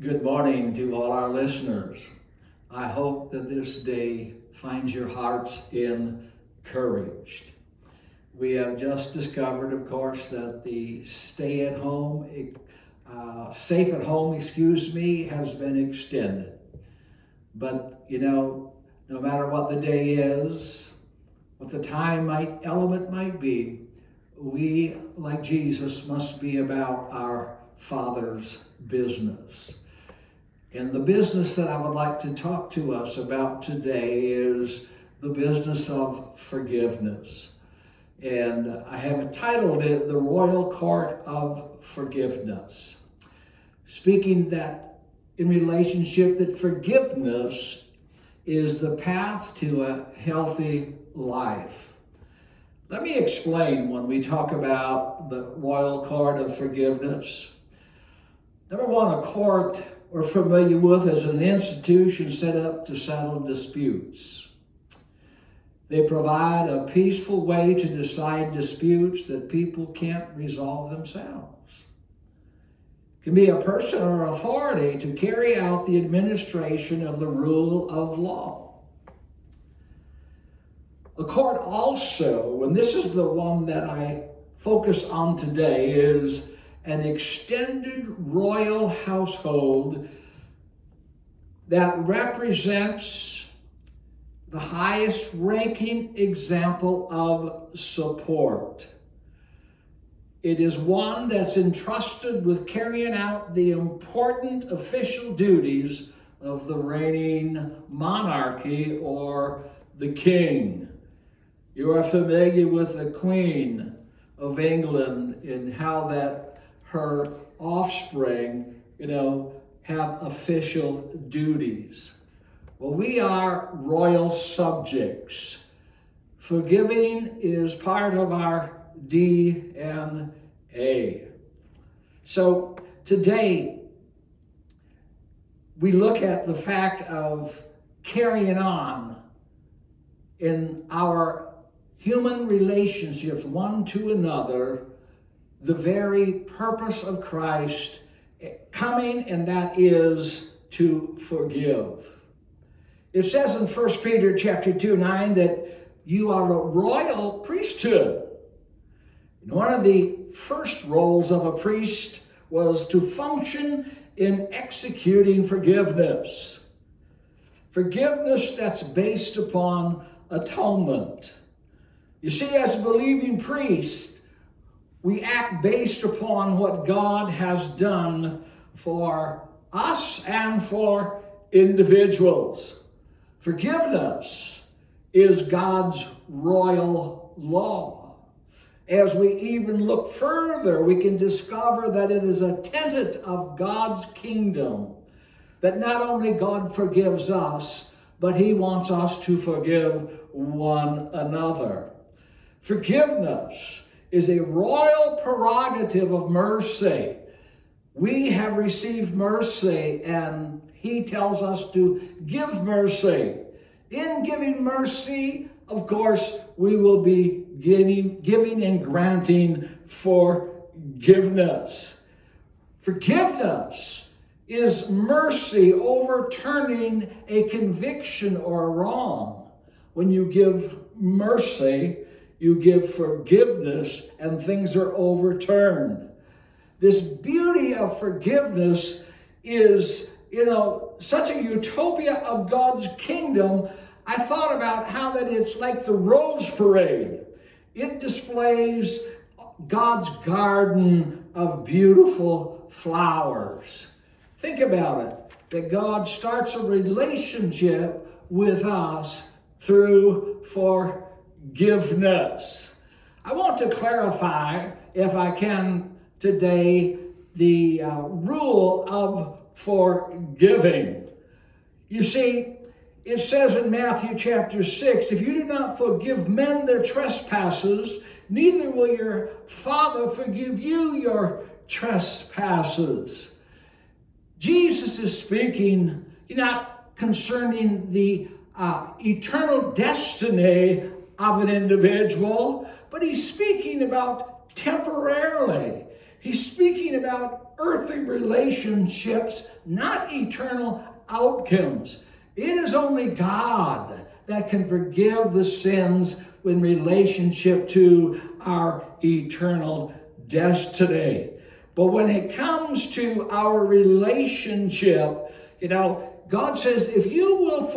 Good morning to all our listeners. I hope that this day finds your hearts encouraged. We have just discovered, of course, that the stay at home, uh, safe at home, excuse me, has been extended. But, you know, no matter what the day is, what the time might element might be, we, like Jesus, must be about our Father's business. And the business that I would like to talk to us about today is the business of forgiveness. And I have entitled it The Royal Court of Forgiveness. Speaking that in relationship that forgiveness is the path to a healthy life. Let me explain when we talk about the Royal Court of Forgiveness. Number one, a court we're familiar with as an institution set up to settle disputes. They provide a peaceful way to decide disputes that people can't resolve themselves. It can be a person or authority to carry out the administration of the rule of law. A court also, and this is the one that I focus on today, is an extended royal household that represents the highest ranking example of support. It is one that's entrusted with carrying out the important official duties of the reigning monarchy or the king. You are familiar with the Queen of England and how that her offspring, you know, have official duties. Well, we are royal subjects. Forgiving is part of our DNA. So today, we look at the fact of carrying on in our human relationships one to another the very purpose of Christ coming, and that is to forgive. It says in 1 Peter chapter 2, 9 that you are a royal priesthood. And one of the first roles of a priest was to function in executing forgiveness. Forgiveness that's based upon atonement. You see, as a believing priest, we act based upon what God has done for us and for individuals. Forgiveness is God's royal law. As we even look further, we can discover that it is a tenet of God's kingdom that not only God forgives us, but He wants us to forgive one another. Forgiveness is a royal prerogative of mercy. We have received mercy, and he tells us to give mercy. In giving mercy, of course, we will be giving, giving and granting forgiveness. Forgiveness is mercy overturning a conviction or a wrong. When you give mercy, you give forgiveness, and things are overturned. This beauty of forgiveness is, you know, such a utopia of God's kingdom. I thought about how that it's like the Rose Parade. It displays God's garden of beautiful flowers. Think about it that God starts a relationship with us through for forgiveness. I want to clarify, if I can today, the uh, rule of forgiving. You see, it says in Matthew chapter 6 if you do not forgive men their trespasses, neither will your Father forgive you your trespasses. Jesus is speaking not concerning the uh, eternal destiny of an individual, but he's speaking about temporarily. He's speaking about earthly relationships, not eternal outcomes. It is only God that can forgive the sins in relationship to our eternal destiny. But when it comes to our relationship, you know, God says, if you will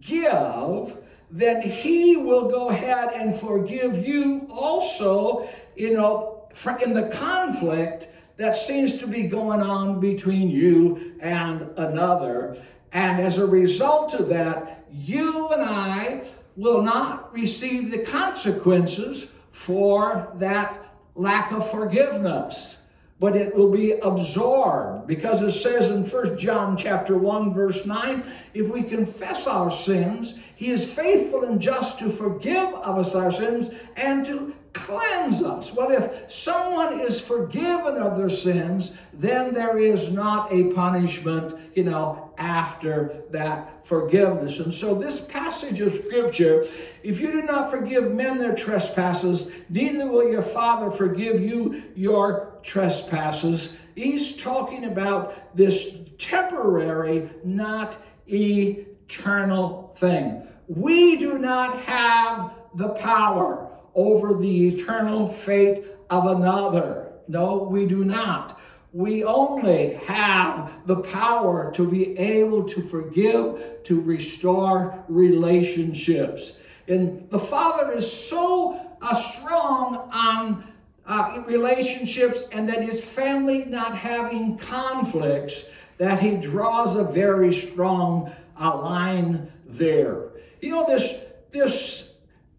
forgive, then He will go ahead and forgive you also, you know, in the conflict that seems to be going on between you and another. And as a result of that, you and I will not receive the consequences for that lack of forgiveness but it will be absorbed because it says in First john chapter 1 verse 9 if we confess our sins he is faithful and just to forgive us our sins and to cleanse us. What if someone is forgiven of their sins, then there is not a punishment, you know, after that forgiveness. And so, this passage of scripture, if you do not forgive men their trespasses, neither will your Father forgive you your trespasses. He's talking about this temporary, not eternal thing. We do not have the power over the eternal fate of another. No, we do not. We only have the power to be able to forgive, to restore relationships. And the Father is so uh, strong on uh, relationships and that his family not having conflicts that he draws a very strong uh, line there. You know, this, this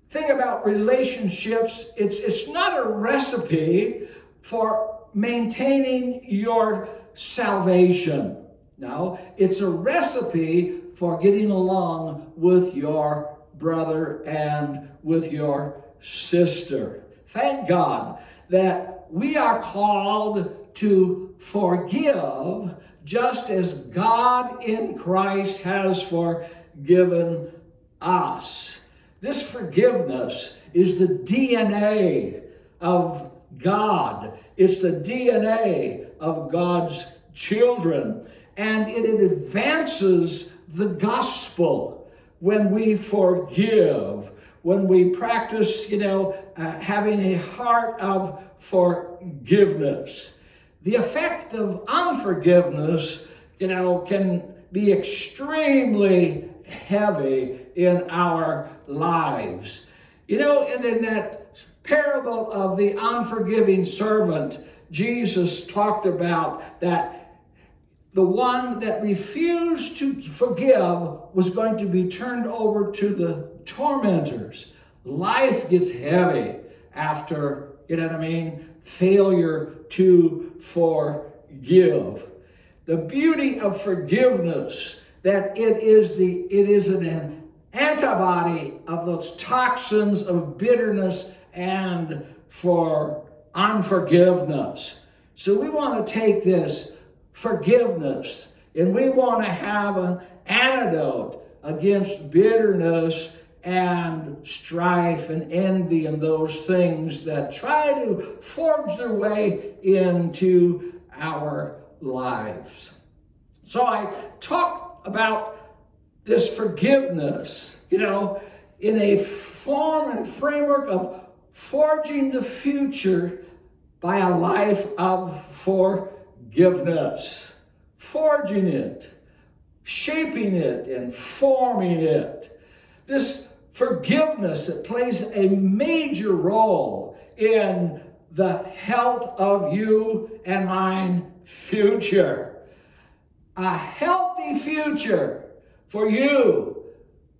thing about relationships, it's, it's not a recipe for maintaining your salvation. No, it's a recipe for getting along with your brother and with your sister. Thank God that we are called to forgive just as God in Christ has forgiven us. This forgiveness is the DNA of God. It's the DNA of God's children. And it advances the gospel when we forgive, when we practice, you know, uh, having a heart of forgiveness. The effect of unforgiveness, you know, can be extremely heavy in our lives. You know, and in that parable of the unforgiving servant, Jesus talked about that the one that refused to forgive was going to be turned over to the tormentors. Life gets heavy after, you know what I mean, failure to forgive. The beauty of forgiveness that it is the it is an antibody of those toxins of bitterness and for unforgiveness. So we want to take this forgiveness and we want to have an antidote against bitterness and strife and envy and those things that try to forge their way into our lives. So I talked about this forgiveness, you know, in a form and framework of forging the future by a life of forgiveness, forging it, shaping it, and forming it. This forgiveness that plays a major role in the health of you and mine future. A healthy future for you,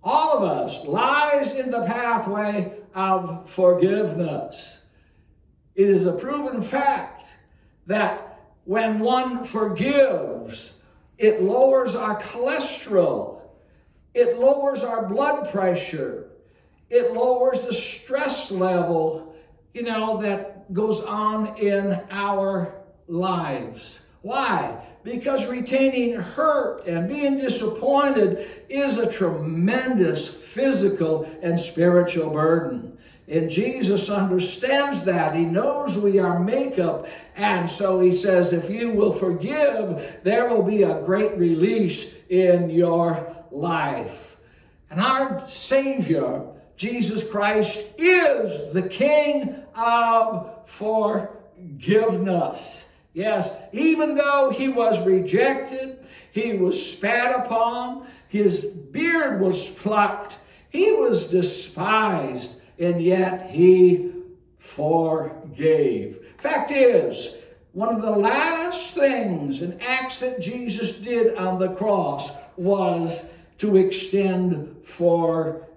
all of us, lies in the pathway of forgiveness. It is a proven fact that when one forgives, it lowers our cholesterol, it lowers our blood pressure, it lowers the stress level, you know, that goes on in our lives. Why? Because retaining hurt and being disappointed is a tremendous physical and spiritual burden. And Jesus understands that. He knows we are makeup. And so he says, if you will forgive, there will be a great release in your life. And our Savior, Jesus Christ, is the King of forgiveness. Yes, even though he was rejected, he was spat upon, his beard was plucked, he was despised, and yet he forgave. Fact is, one of the last things and acts that Jesus did on the cross was to extend forgiveness.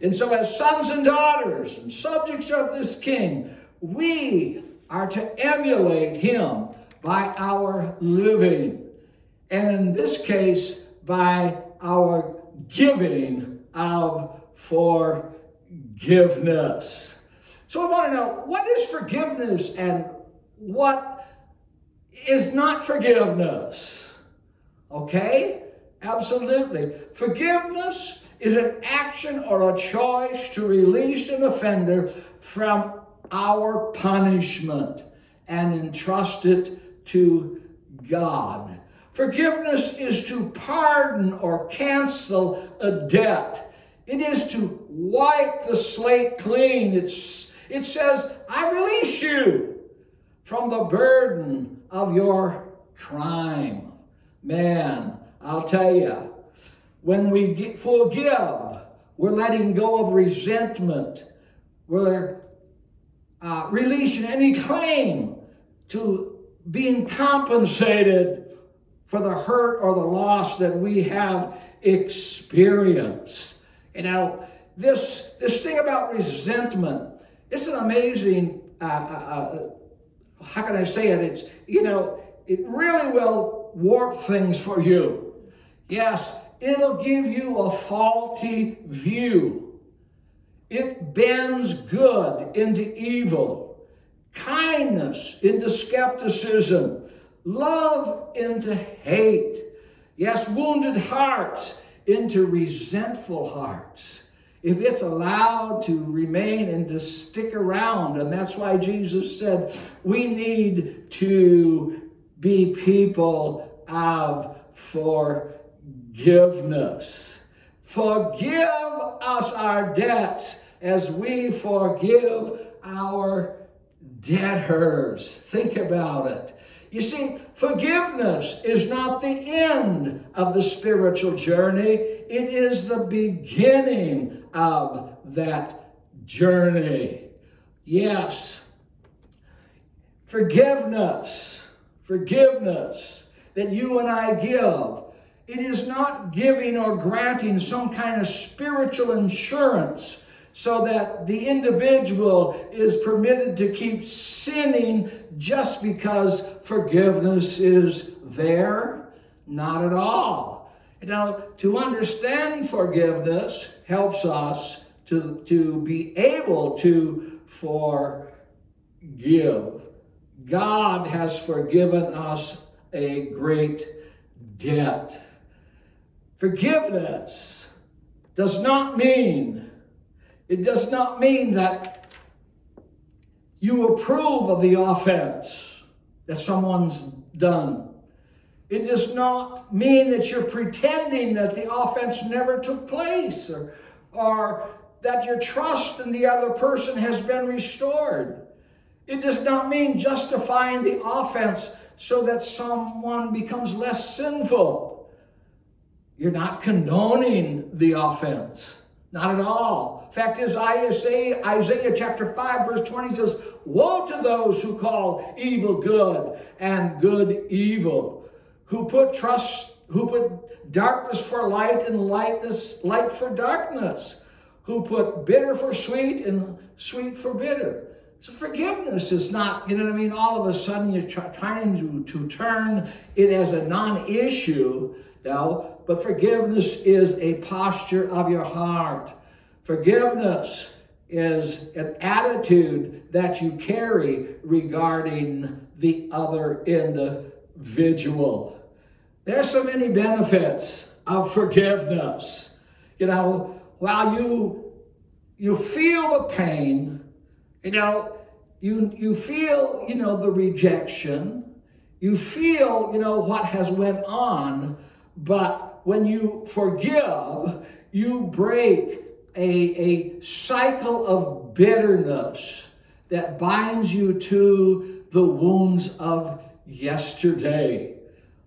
And so, as sons and daughters and subjects of this king, we are to emulate him by our living, and in this case, by our giving of forgiveness. So I want to know what is forgiveness and what is not forgiveness? Okay? Absolutely. Forgiveness is an action or a choice to release an offender from our punishment and entrust it to God. Forgiveness is to pardon or cancel a debt. It is to wipe the slate clean. It's, it says, I release you from the burden of your crime. Man, I'll tell you, when we forgive, we're letting go of resentment. We're uh, releasing any claim to being compensated for the hurt or the loss that we have experienced. You know, this, this thing about resentment, it's an amazing, uh, uh, uh, how can I say it? It's, you know, it really will warp things for you. Yes, it'll give you a faulty view. It bends good into evil, kindness into skepticism, love into hate. Yes, wounded hearts into resentful hearts. If it's allowed to remain and to stick around, and that's why Jesus said we need to be people of forgiveness. Forgive us our debts as we forgive our debtors. Think about it. You see, forgiveness is not the end of the spiritual journey, it is the beginning of that journey. Yes, forgiveness, forgiveness that you and I give. It is not giving or granting some kind of spiritual insurance so that the individual is permitted to keep sinning just because forgiveness is there? Not at all. Know, to understand forgiveness helps us to, to be able to forgive. God has forgiven us a great debt. Forgiveness does not mean it does not mean that you approve of the offense that someone's done. It does not mean that you're pretending that the offense never took place or, or that your trust in the other person has been restored. It does not mean justifying the offense so that someone becomes less sinful. You're not condoning the offense. Not at all. Fact is, Isaiah, Isaiah chapter 5, verse 20 says, Woe to those who call evil good and good evil, who put trust, who put darkness for light and lightness, light for darkness, who put bitter for sweet and sweet for bitter. So forgiveness is not, you know what I mean? All of a sudden you're trying to, to turn it as a non-issue. No, but forgiveness is a posture of your heart. Forgiveness is an attitude that you carry regarding the other individual. There's so many benefits of forgiveness. You know, while you you feel the pain, you know, you, you feel, you know, the rejection, you feel, you know, what has went on, but when you forgive, you break a, a cycle of bitterness that binds you to the wounds of yesterday.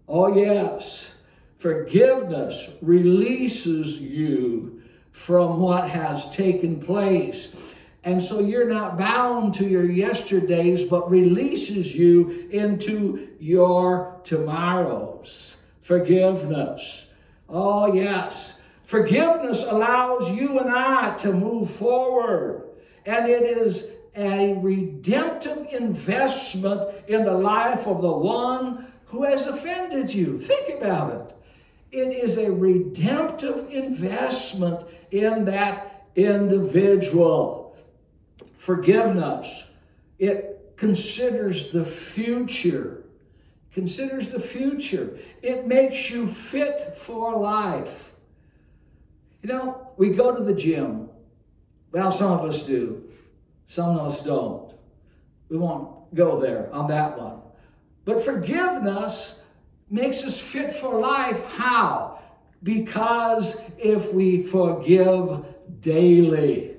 Oh, yes, forgiveness releases you from what has taken place. And so you're not bound to your yesterdays, but releases you into your tomorrows. Forgiveness. Oh, yes. Forgiveness allows you and I to move forward. And it is a redemptive investment in the life of the one who has offended you. Think about it. It is a redemptive investment in that individual. Forgiveness. It considers the future. Considers the future. It makes you fit for life. You know, we go to the gym. Well, some of us do. Some of us don't. We won't go there on that one. But forgiveness makes us fit for life. How? Because if we forgive daily,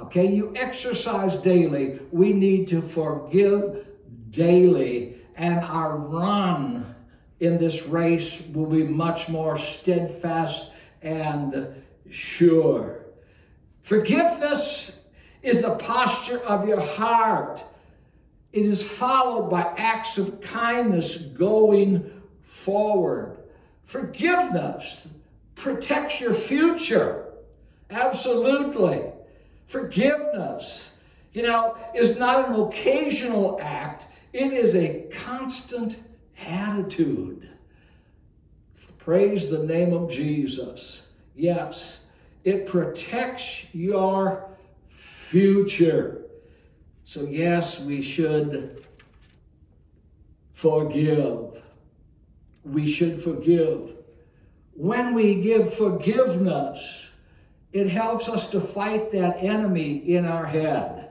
okay, you exercise daily, we need to forgive daily, and our run in this race will be much more steadfast and sure. Forgiveness is the posture of your heart. It is followed by acts of kindness going forward. Forgiveness protects your future. Absolutely. Forgiveness, you know, is not an occasional act, it is a constant attitude. Praise the name of Jesus. Yes, it protects your future. So, yes, we should forgive. We should forgive. When we give forgiveness, it helps us to fight that enemy in our head.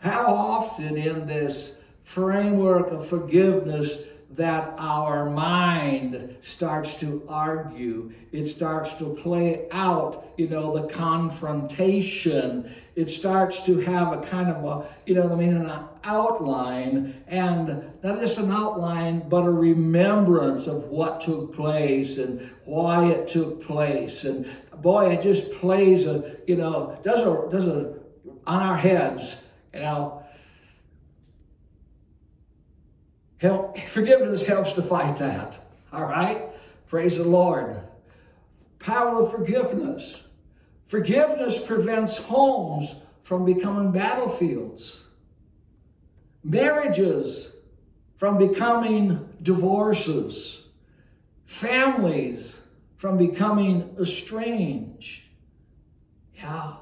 How often in this framework of forgiveness that our mind starts to argue. It starts to play out, you know, the confrontation. It starts to have a kind of a, you know I mean, an outline, and not just an outline, but a remembrance of what took place and why it took place. And boy, it just plays a, you know, does a, does a, on our heads, you know, Help, forgiveness helps to fight that. All right? Praise the Lord. Power of forgiveness. Forgiveness prevents homes from becoming battlefields, marriages from becoming divorces, families from becoming estranged. Yeah.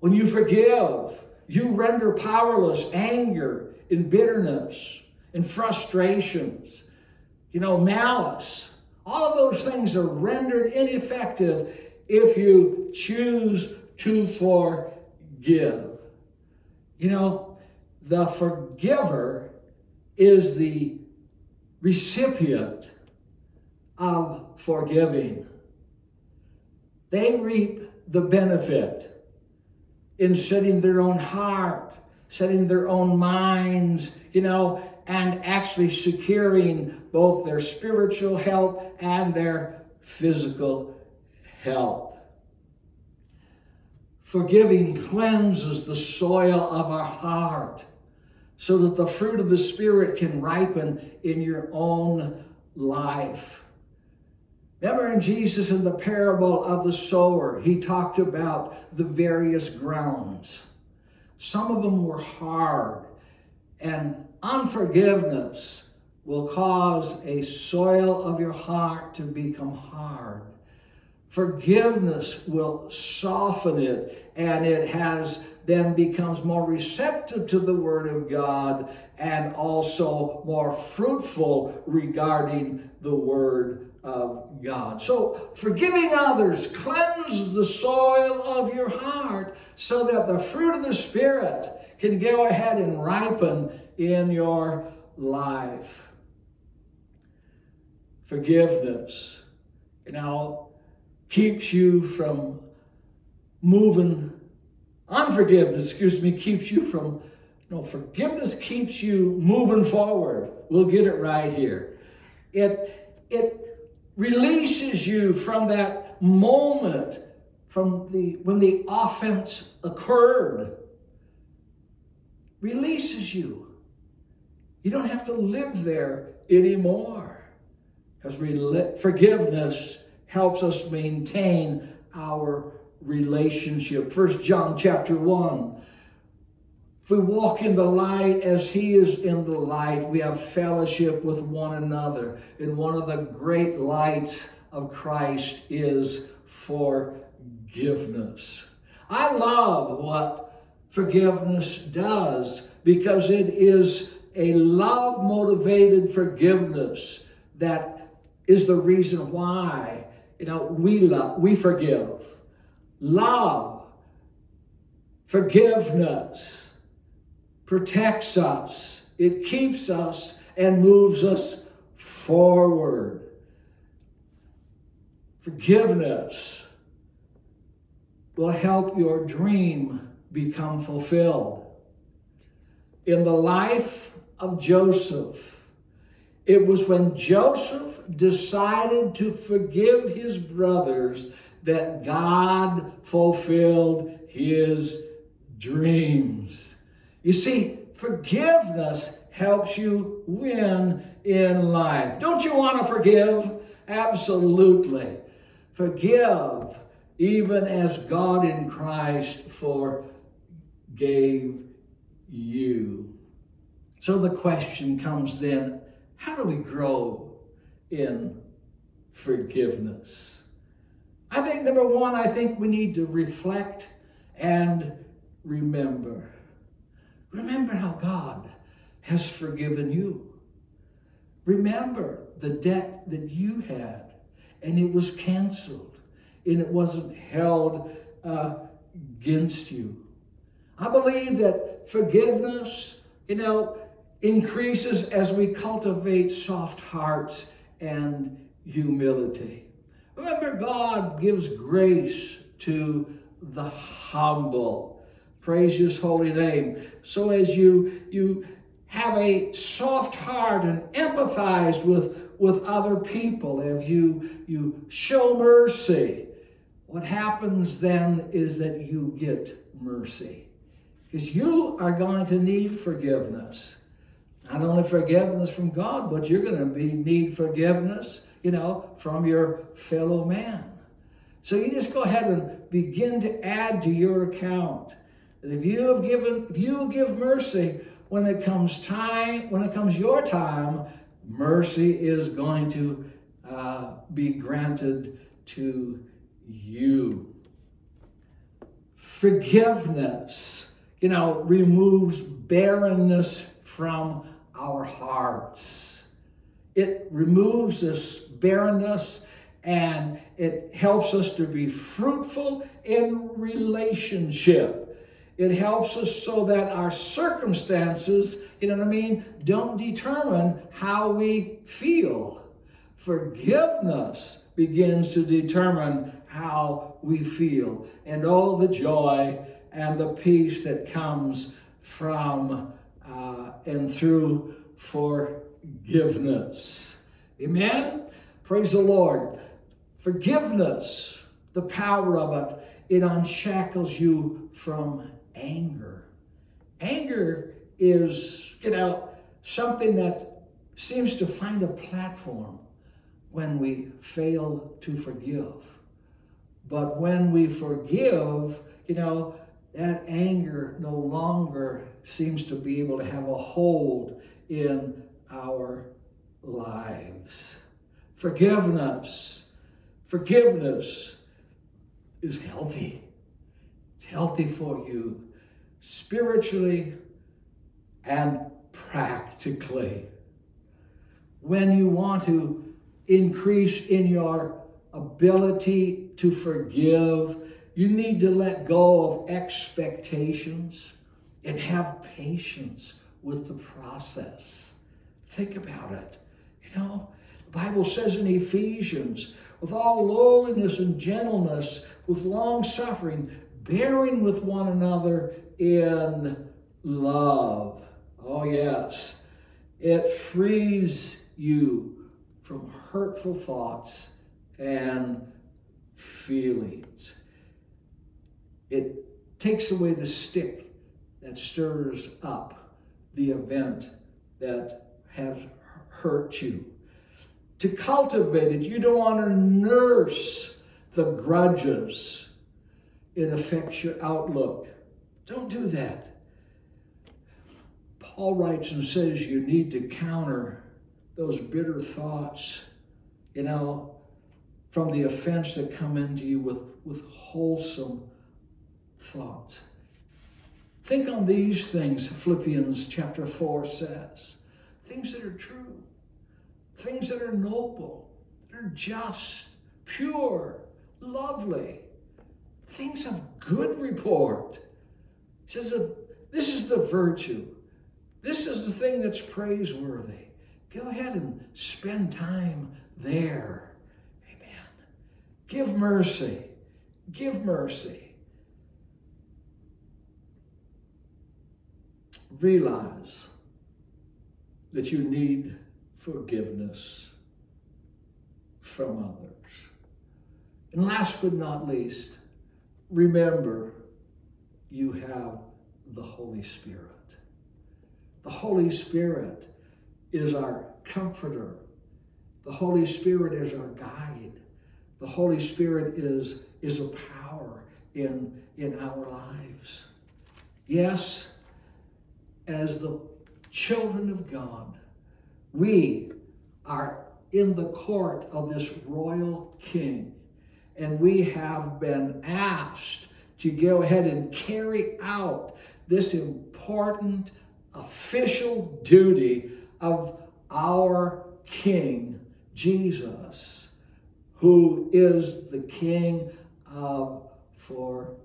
When you forgive, you render powerless anger and bitterness and frustrations, you know, malice. All of those things are rendered ineffective if you choose to forgive. You know, the forgiver is the recipient of forgiving. They reap the benefit in setting their own heart, setting their own minds, you know, and actually securing both their spiritual health and their physical health. Forgiving cleanses the soil of our heart so that the fruit of the Spirit can ripen in your own life. Remember in Jesus in the parable of the sower, he talked about the various grounds. Some of them were hard and Unforgiveness will cause a soil of your heart to become hard. Forgiveness will soften it, and it has then becomes more receptive to the Word of God and also more fruitful regarding the Word of God. So, forgiving others, cleanse the soil of your heart so that the fruit of the Spirit can go ahead and ripen in your life. Forgiveness, you know, keeps you from moving. Unforgiveness, excuse me, keeps you from, no, forgiveness keeps you moving forward. We'll get it right here. It, it releases you from that moment from the when the offense occurred releases you you don't have to live there anymore because forgiveness helps us maintain our relationship. First John chapter 1. If we walk in the light as he is in the light, we have fellowship with one another. And one of the great lights of Christ is forgiveness. I love what forgiveness does because it is a love motivated forgiveness that is the reason why you know we love we forgive. Love forgiveness protects us. It keeps us and moves us forward. Forgiveness will help your dream become fulfilled. In the life of Joseph. It was when Joseph decided to forgive his brothers that God fulfilled his dreams. You see, forgiveness helps you win in life. Don't you want to forgive? Absolutely. Forgive even as God in Christ forgave you. So the question comes then how do we grow in forgiveness? I think number one, I think we need to reflect and remember. Remember how God has forgiven you. Remember the debt that you had and it was canceled and it wasn't held uh, against you. I believe that forgiveness, you know, increases as we cultivate soft hearts and humility. Remember, God gives grace to the humble. Praise his holy name. So as you you have a soft heart and empathize with, with other people, if you you show mercy, what happens then is that you get mercy. Because you are going to need forgiveness not only forgiveness from God, but you're going to be need forgiveness, you know, from your fellow man. So you just go ahead and begin to add to your account. That if you have given, if you give mercy, when it comes time, when it comes your time, mercy is going to uh, be granted to you. Forgiveness, you know, removes barrenness from our hearts. It removes this barrenness and it helps us to be fruitful in relationship. It helps us so that our circumstances, you know what I mean, don't determine how we feel. Forgiveness begins to determine how we feel and all the joy and the peace that comes from and through forgiveness. Amen? Praise the Lord. Forgiveness, the power of it, it unshackles you from anger. Anger is, you know, something that seems to find a platform when we fail to forgive. But when we forgive, you know, that anger no longer seems to be able to have a hold in our lives. Forgiveness. Forgiveness is healthy. It's healthy for you. spiritually and practically. When you want to increase in your ability to forgive, you need to let go of expectations and have patience with the process. Think about it. You know, the Bible says in Ephesians, with all lowliness and gentleness, with long suffering, bearing with one another in love. Oh, yes. It frees you from hurtful thoughts and feelings. It takes away the stick that stirs up the event that has hurt you. To cultivate it, you don't want to nurse the grudges. It affects your outlook. Don't do that. Paul writes and says you need to counter those bitter thoughts, you know, from the offense that come into you with, with wholesome thoughts. Think on these things, Philippians chapter 4 says. Things that are true, things that are noble, that are just, pure, lovely, things of good report. He says, This is the virtue. This is the thing that's praiseworthy. Go ahead and spend time there. Amen. Give mercy. Give mercy. Realize that you need forgiveness from others. And last but not least, remember you have the Holy Spirit. The Holy Spirit is our comforter. The Holy Spirit is our guide. The Holy Spirit is, is a power in, in our lives. Yes, as the children of God, we are in the court of this royal king, and we have been asked to go ahead and carry out this important official duty of our King, Jesus, who is the King of forgiveness.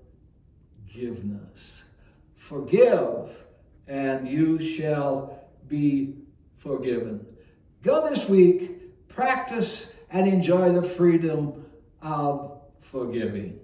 Forgive, and you shall be forgiven. Go this week, practice, and enjoy the freedom of forgiving.